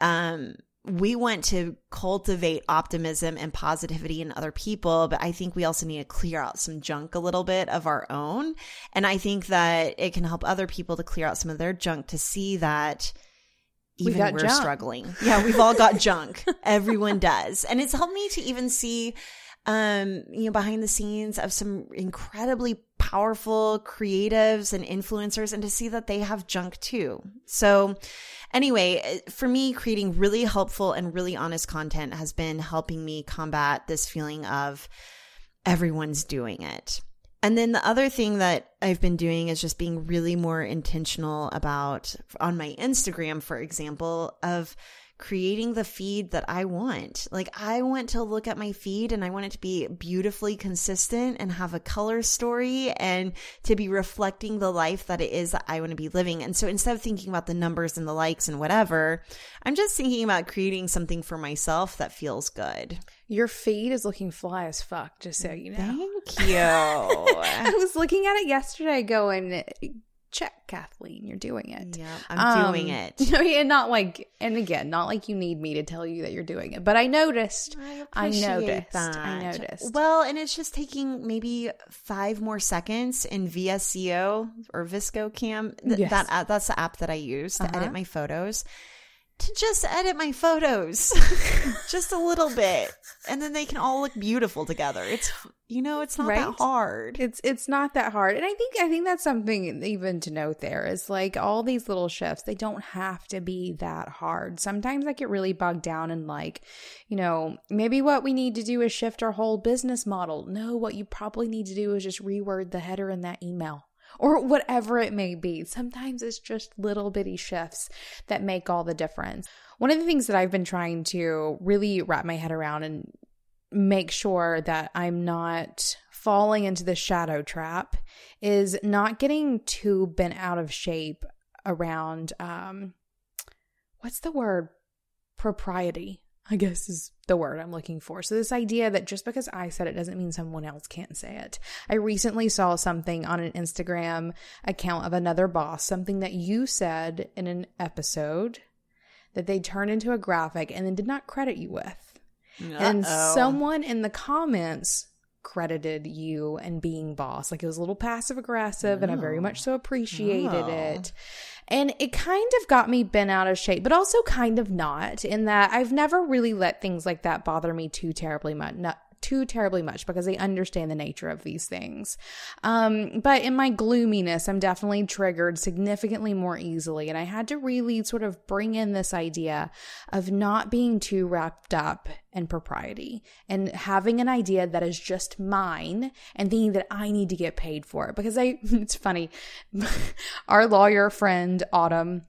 um, we want to cultivate optimism and positivity in other people, but I think we also need to clear out some junk a little bit of our own. And I think that it can help other people to clear out some of their junk to see that even we're junk. struggling. Yeah, we've all got junk. Everyone does. And it's helped me to even see um, you know, behind the scenes of some incredibly powerful creatives and influencers and to see that they have junk too. So anyway, for me, creating really helpful and really honest content has been helping me combat this feeling of everyone's doing it. And then the other thing that I've been doing is just being really more intentional about on my Instagram, for example, of creating the feed that I want. Like I want to look at my feed and I want it to be beautifully consistent and have a color story and to be reflecting the life that it is that I want to be living. And so instead of thinking about the numbers and the likes and whatever, I'm just thinking about creating something for myself that feels good. Your feed is looking fly as fuck, just so you know. Thank you. I was looking at it yesterday going, check, Kathleen, you're doing it. Yeah, I'm doing Um, it. and not like, and again, not like you need me to tell you that you're doing it, but I noticed. I, appreciate noticed. that. I noticed. Well, and it's just taking maybe five more seconds in VSCO or VSCO Cam. Th- Yes. That app, that's the app that I use to Uh-huh. edit my photos. To just edit my photos, just a little bit, and then they can all look beautiful together. It's you know, it's not Right? that hard. It's it's not that hard. And I think I think that's something even to note there is like all these little shifts, they don't have to be that hard. Sometimes I get really bogged down and like, you know, maybe what we need to do is shift our whole business model. No, what you probably need to do is just reword the header in that email. Or whatever it may be. Sometimes it's just little bitty shifts that make all the difference. One of the things that I've been trying to really wrap my head around and make sure that I'm not falling into the shadow trap is not getting too bent out of shape around um what's the word propriety I guess is the word I'm looking for. So this idea that just because I said it doesn't mean someone else can't say it. I recently saw something on an Instagram account of another boss, something that you said in an episode that they turned into a graphic and then did not credit you with. And Uh-oh. someone in the comments credited you and being boss. Like it was a little passive aggressive, and I very much so appreciated Oh. it. And it kind of got me bent out of shape, but also kind of not, in that I've never really let things like that bother me too terribly much. Not too terribly much because they understand the nature of these things. Um, but in my gloominess, I'm definitely triggered significantly more easily. And I had to really sort of bring in this idea of not being too wrapped up in propriety and having an idea that is just mine and thinking that I need to get paid for it. Because I, it's funny, our lawyer friend, Autumn,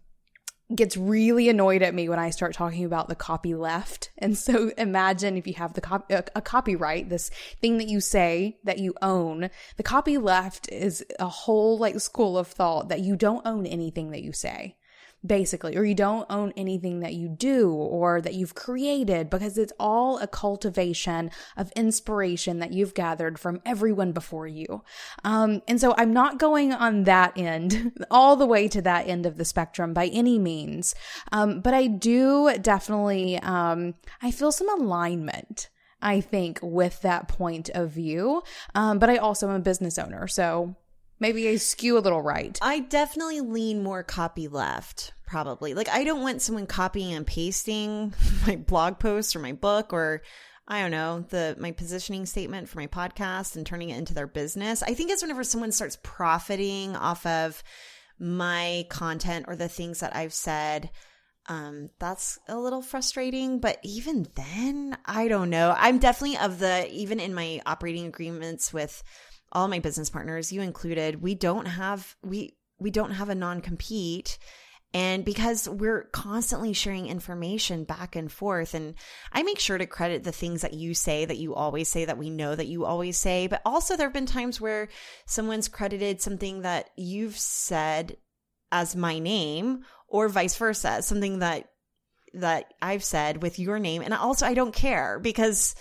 gets really annoyed at me when I start talking about the copy left. And so imagine if you have the cop- a, a copyright, this thing that you say that you own, the copy left is a whole like school of thought that you don't own anything that you say. Basically, or you don't own anything that you do or that you've created because it's all a cultivation of inspiration that you've gathered from everyone before you. Um, and so I'm not going on that end, all the way to that end of the spectrum by any means. Um, but I do definitely, um, I feel some alignment. I think with that point of view. Um, but I also am a business owner. So maybe I skew a little right. I definitely lean more copy left, probably. Like, I don't want someone copying and pasting my blog post or my book or I don't know, the my positioning statement for my podcast and turning it into their business. I think it's whenever someone starts profiting off of my content or the things that I've said. Um, that's a little frustrating, but even then, I don't know. I'm definitely of the even in my operating agreements with all my business partners, you included, we don't have we we don't have a non-compete. And because we're constantly sharing information back and forth and i make sure to credit the things that you say that you always say that we know that you always say. But also there have been times where someone's credited something that you've said as my name or vice versa something that that i've said with your name. And also i don't care because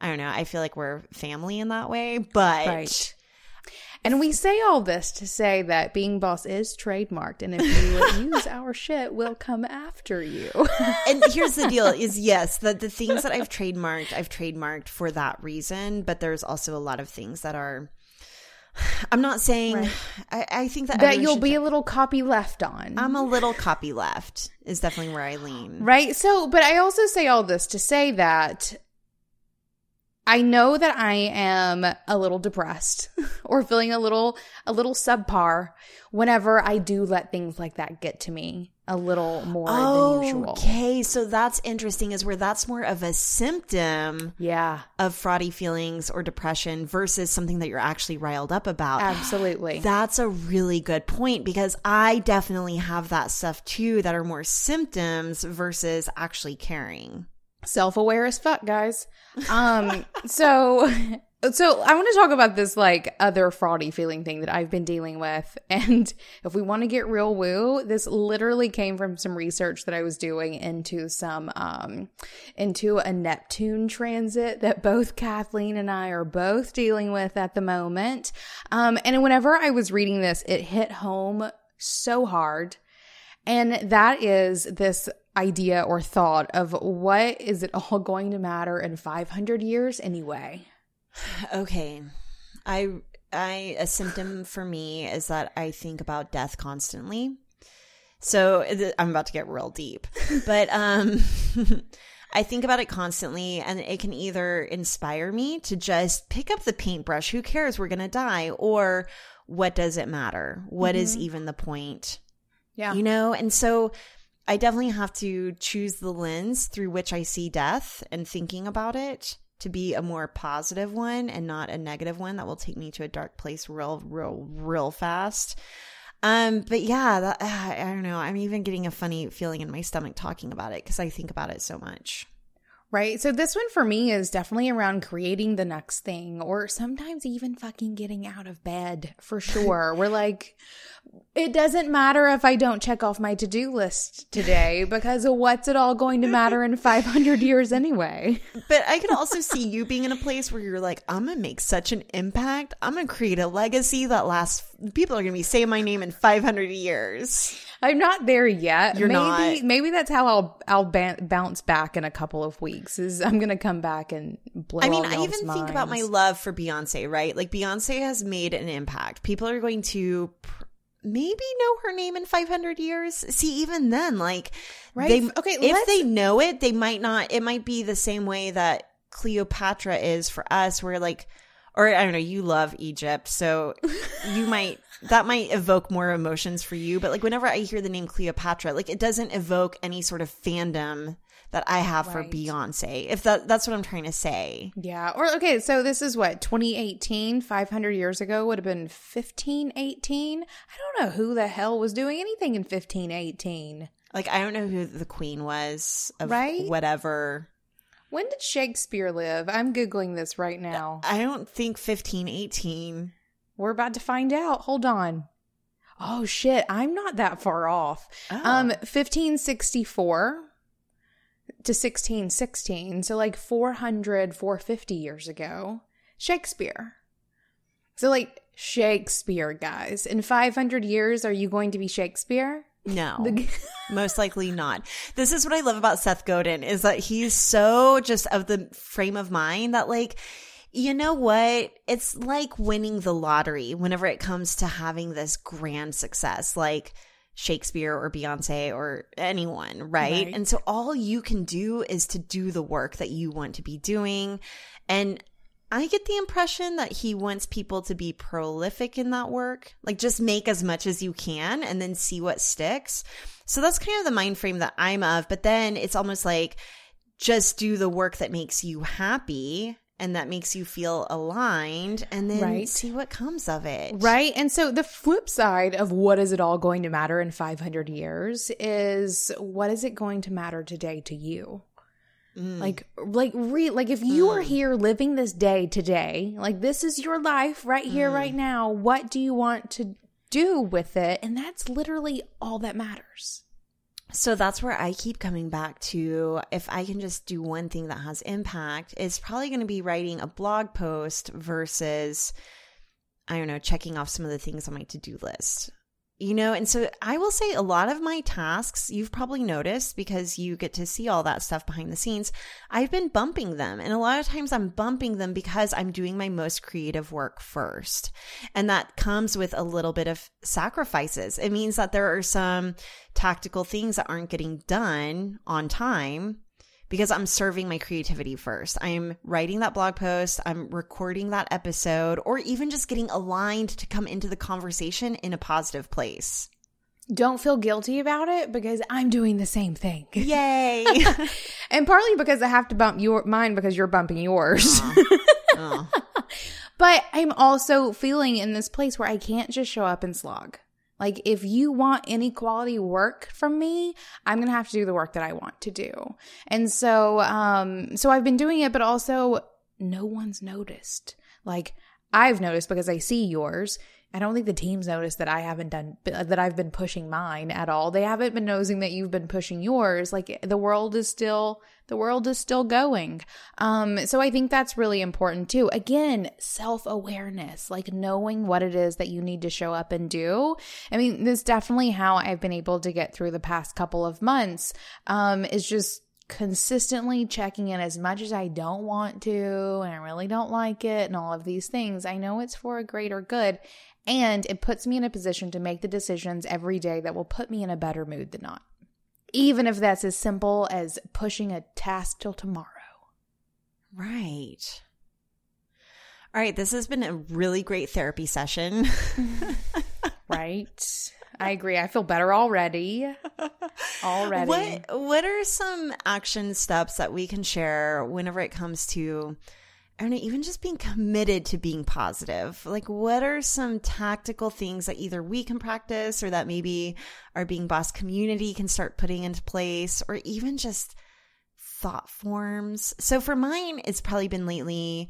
i don't know i feel like we're family in that way but Right. And we say all this to say that being boss is trademarked, and if you use our shit, we'll come after you. and here's the deal is yes the, the things that i've trademarked i've trademarked for that reason but there's also a lot of things that are i'm not saying Right. I, I think that that you'll be a little copy left on. i'm a little copy left is definitely where i lean Right. So, but I also say all this to say that I know that I am a little depressed or feeling a little a little subpar whenever I do let things like that get to me a little more than usual. okay so that's interesting is where that's more of a symptom Yeah. of fraudy feelings or depression versus something that you're actually riled up about Absolutely. That's a really good point because I definitely have that stuff too that are more symptoms versus actually caring. Self-aware as fuck guys. Um so so i want to talk about this like other fraudy feeling thing that i've been dealing with. And if we want to get real woo this literally came from some research that i was doing into some um into a neptune transit that both kathleen and i are both dealing with at the moment. Um and whenever i was reading this it hit home so hard. And that is this idea or thought of what is it all going to matter in 500 years anyway? Okay. I I a symptom for me is that I think about death constantly. So I'm about to get real deep. But um I think about it constantly and it can either inspire me to just pick up the paintbrush, who cares, we're going to die, or what does it matter? What is even the point? Yeah. you know and so i definitely have to choose the lens through which i see death and thinking about it to be a more positive one and not a negative one that will take me to a dark place real real real fast um but yeah that, i don't know i'm even getting a funny feeling in my stomach talking about it because i think about it so much Right. So this one for me is definitely around creating the next thing or sometimes even fucking getting out of bed for sure. We're like, it doesn't matter if I don't check off my to do list today because what's it all going to matter in 500 years anyway? But I can also see you being in a place where you're like, I'm going to make such an impact. I'm going to create a legacy that lasts, people are going to be saying my name in 500 years. I'm not there yet. You're maybe, not. Maybe that's how I'll I'll ba- bounce back in a couple of weeks. Is I'm gonna come back and blow. I mean, I even think about my love for Beyonce, right? Like Beyonce has made an impact. People are going to pr- maybe know her name in 500 years. See, even then, like, Right. They, Okay, if they know it, they might not. It might be the same way that Cleopatra is for us, where like, or I don't know, you love Egypt, so you might that might evoke more emotions for you. But like, whenever I hear the name Cleopatra, like, it doesn't evoke any sort of fandom that I have for Beyonce. If that that's what I'm trying to say. Yeah. Or okay, so this is what 2018, 500 years ago would have been 1518. I don't know who the hell was doing anything in 1518. Like I don't know who the queen was of Right? whatever. When did Shakespeare live? I'm googling this right now. I don't think fifteen eighteen. We're about to find out. Hold on. Oh shit, I'm not that far off. Oh. Um 1564 to 1616, so like 400 450 years ago. Shakespeare. So like Shakespeare, guys. In 500 years are you going to be Shakespeare? No, most likely not. This is what I love about Seth Godin is that he's so just of the frame of mind that like, you know what? It's like winning the lottery whenever it comes to having this grand success, like Shakespeare or Beyonce or anyone, right? Right. And so all you can do is to do the work that you want to be doing. And I get the impression that he wants people to be prolific in that work. Like just make as much as you can and then see what sticks. So that's kind of the mind frame that I'm of. But then it's almost like just do the work that makes you happy and that makes you feel aligned and then Right. see what comes of it. Right. And so the flip side of what is it all going to matter in 500 years is what is it going to matter today to you? Mm. Like, like, re- like if you are here living this day today, like this is your life right here, right now. What do you want to do with it? And that's literally all that matters. So that's where I keep coming back to if I can just do one thing that has impact, it's probably going to be writing a blog post versus, I don't know, checking off some of the things on my to do list. You know, and so I will say a lot of my tasks, you've probably noticed because you get to see all that stuff behind the scenes. I've been bumping them. And a lot of times I'm bumping them because I'm doing my most creative work first. And that comes with a little bit of sacrifices. It means that there are some tactical things that aren't getting done on time because I'm serving my creativity first. I'm writing that blog post, I'm recording that episode, or even just getting aligned to come into the conversation in a positive place. Don't feel guilty about it because I'm doing the same thing. Yay! and partly because I have to bump your mine because you're bumping yours. Oh. But I'm also feeling in this place where I can't just show up and slog. Like if you want any quality work from me, I'm to have to do the work that I want to do. And so um so I've been doing it but also no one's noticed. Like I've noticed because I see yours. I don't think the team's noticed that I haven't done that I've been pushing mine at all. They haven't been noticing that you've been pushing yours. Like the world is still the world is still going. Um so I think that's really important too. Again, self-awareness, like knowing what it is that you need to show up and do. I mean, this is definitely how I've been able to get through the past couple of months. Um is just consistently checking in as much as I don't want to and I really don't like it and all of these things. I know it's for a greater good and it puts me in a position to make the decisions every day that will put me in a better mood than not. Even if that's as simple as pushing a task till tomorrow. right. All right, this has been a really great therapy session. Right? I agree. I feel better already. Already. What what are some action steps that we can share whenever it comes to I don't know, even just being committed to being positive? Like what are some tactical things that either we can practice or that maybe our being boss community can start putting into place or even just thought forms? So for mine, it's probably been lately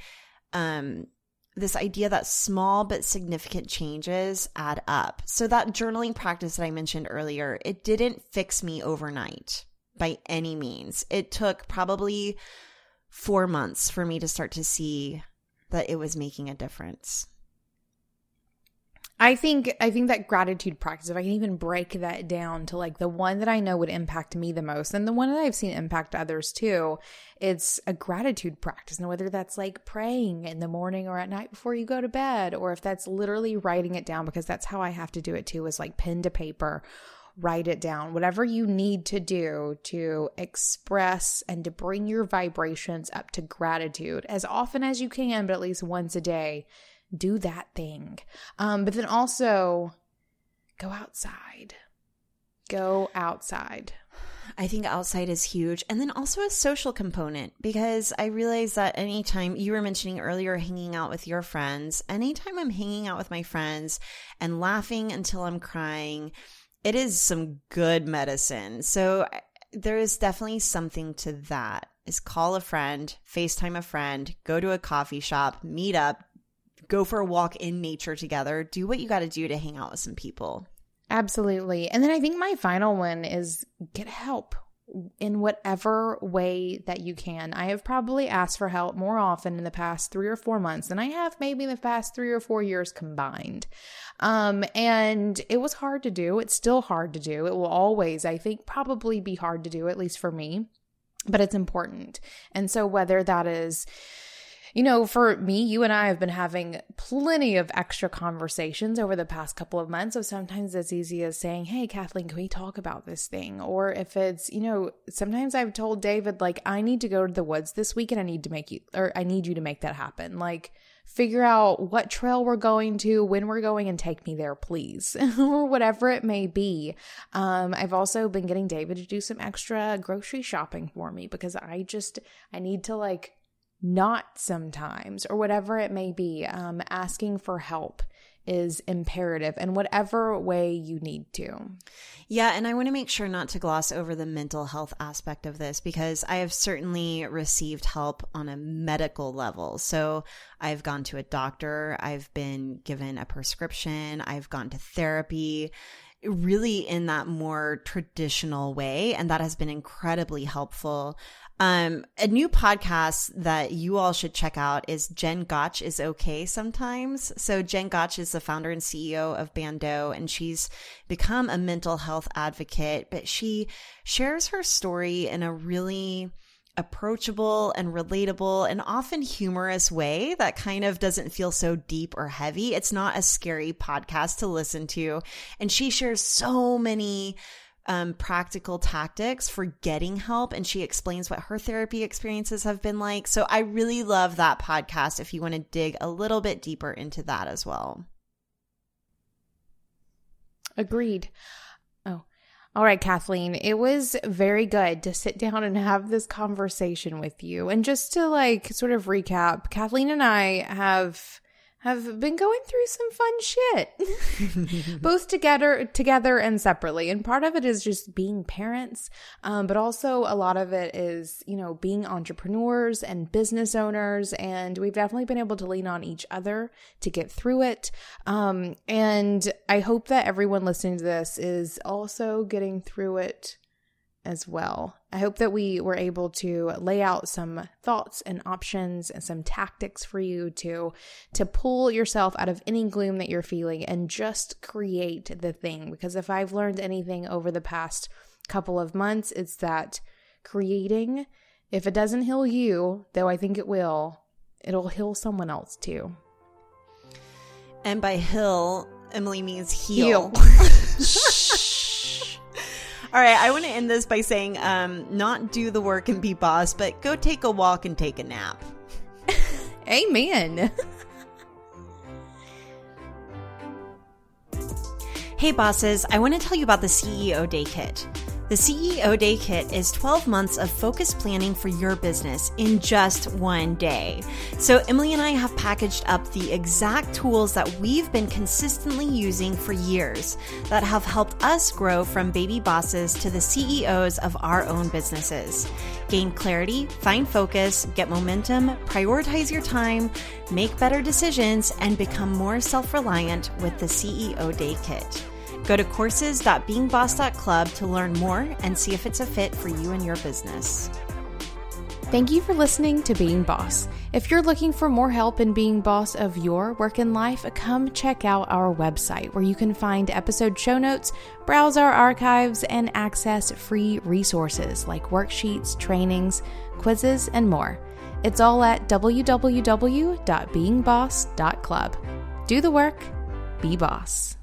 um this idea that small but significant changes add up. So that journaling practice that I mentioned earlier, it didn't fix me overnight by any means. It took probably 4 months for me to start to see that it was making a difference. I think I think that gratitude practice, if I can even break that down to like the one that I know would impact me the most and the one that I've seen impact others too, it's a gratitude practice. And whether that's like praying in the morning or at night before you go to bed, or if that's literally writing it down, because that's how I have to do it too, is like pen to paper, write it down. Whatever you need to do to express and to bring your vibrations up to gratitude as often as you can, but at least once a day do that thing. Um, but then also go outside. Go outside. I think outside is huge. And then also a social component because I realize that anytime you were mentioning earlier hanging out with your friends, anytime I'm hanging out with my friends and laughing until I'm crying, it is some good medicine. So there is definitely something to that. Is call a friend, FaceTime a friend, go to a coffee shop, meet up, go for a walk in nature together, do what you got to do to hang out with some people. Absolutely. And then I think my final one is get help in whatever way that you can. I have probably asked for help more often in the past three or four months than I have maybe in the past three or four years combined. Um, and it was hard to do. It's still hard to do. It will always, I think, probably be hard to do, at least for me, but it's important. And so whether that is, you know, for me, you and I have been having plenty of extra conversations over the past couple of months. So sometimes it's easy as saying, Hey, Kathleen, can we talk about this thing? Or if it's, you know, sometimes I've told David, like, I need to go to the woods this week and I need to make you, or I need you to make that happen. Like, figure out what trail we're going to, when we're going, and take me there, please, or whatever it may be. Um, I've also been getting David to do some extra grocery shopping for me because I just, I need to like not sometimes, or whatever it may be, um, asking for help is imperative in whatever way you need to. Yeah, and I want to make sure not to gloss over the mental health aspect of this because I have certainly received help on a medical level. So I've gone to a doctor, I've been given a prescription, I've gone to therapy really in that more traditional way and that has been incredibly helpful um, a new podcast that you all should check out is Jen Gotch is okay sometimes. So Jen Gotch is the founder and CEO of Bando, and she's become a mental health advocate, but she shares her story in a really approachable and relatable and often humorous way that kind of doesn't feel so deep or heavy. It's not a scary podcast to listen to. And she shares so many um, practical tactics for getting help. And she explains what her therapy experiences have been like. So I really love that podcast if you want to dig a little bit deeper into that as well. Agreed. All right, Kathleen. It was very good to sit down and have this conversation with you. And just to like sort of recap, Kathleen and I have have been going through some fun shit, both together, together and separately. And part of it is just being parents, um, but also a lot of it is you know being entrepreneurs and business owners. And we've definitely been able to lean on each other to get through it. Um, and I hope that everyone listening to this is also getting through it as well. I hope that we were able to lay out some thoughts and options and some tactics for you to to pull yourself out of any gloom that you're feeling and just create the thing because if I've learned anything over the past couple of months it's that creating if it doesn't heal you, though I think it will, it'll heal someone else too. And by heal, Emily means heal. Heal. All right, I want to end this by saying um, not do the work and be boss, but go take a walk and take a nap. Amen. hey, bosses, I want to tell you about the CEO Day Kit. The CEO Day Kit is 12 months of focused planning for your business in just one day. So, Emily and I have packaged up the exact tools that we've been consistently using for years that have helped us grow from baby bosses to the CEOs of our own businesses. Gain clarity, find focus, get momentum, prioritize your time, make better decisions, and become more self reliant with the CEO Day Kit. Go to courses.beingboss.club to learn more and see if it's a fit for you and your business. Thank you for listening to Being Boss. If you're looking for more help in being boss of your work and life, come check out our website where you can find episode show notes, browse our archives, and access free resources like worksheets, trainings, quizzes, and more. It's all at www.beingboss.club. Do the work, be boss.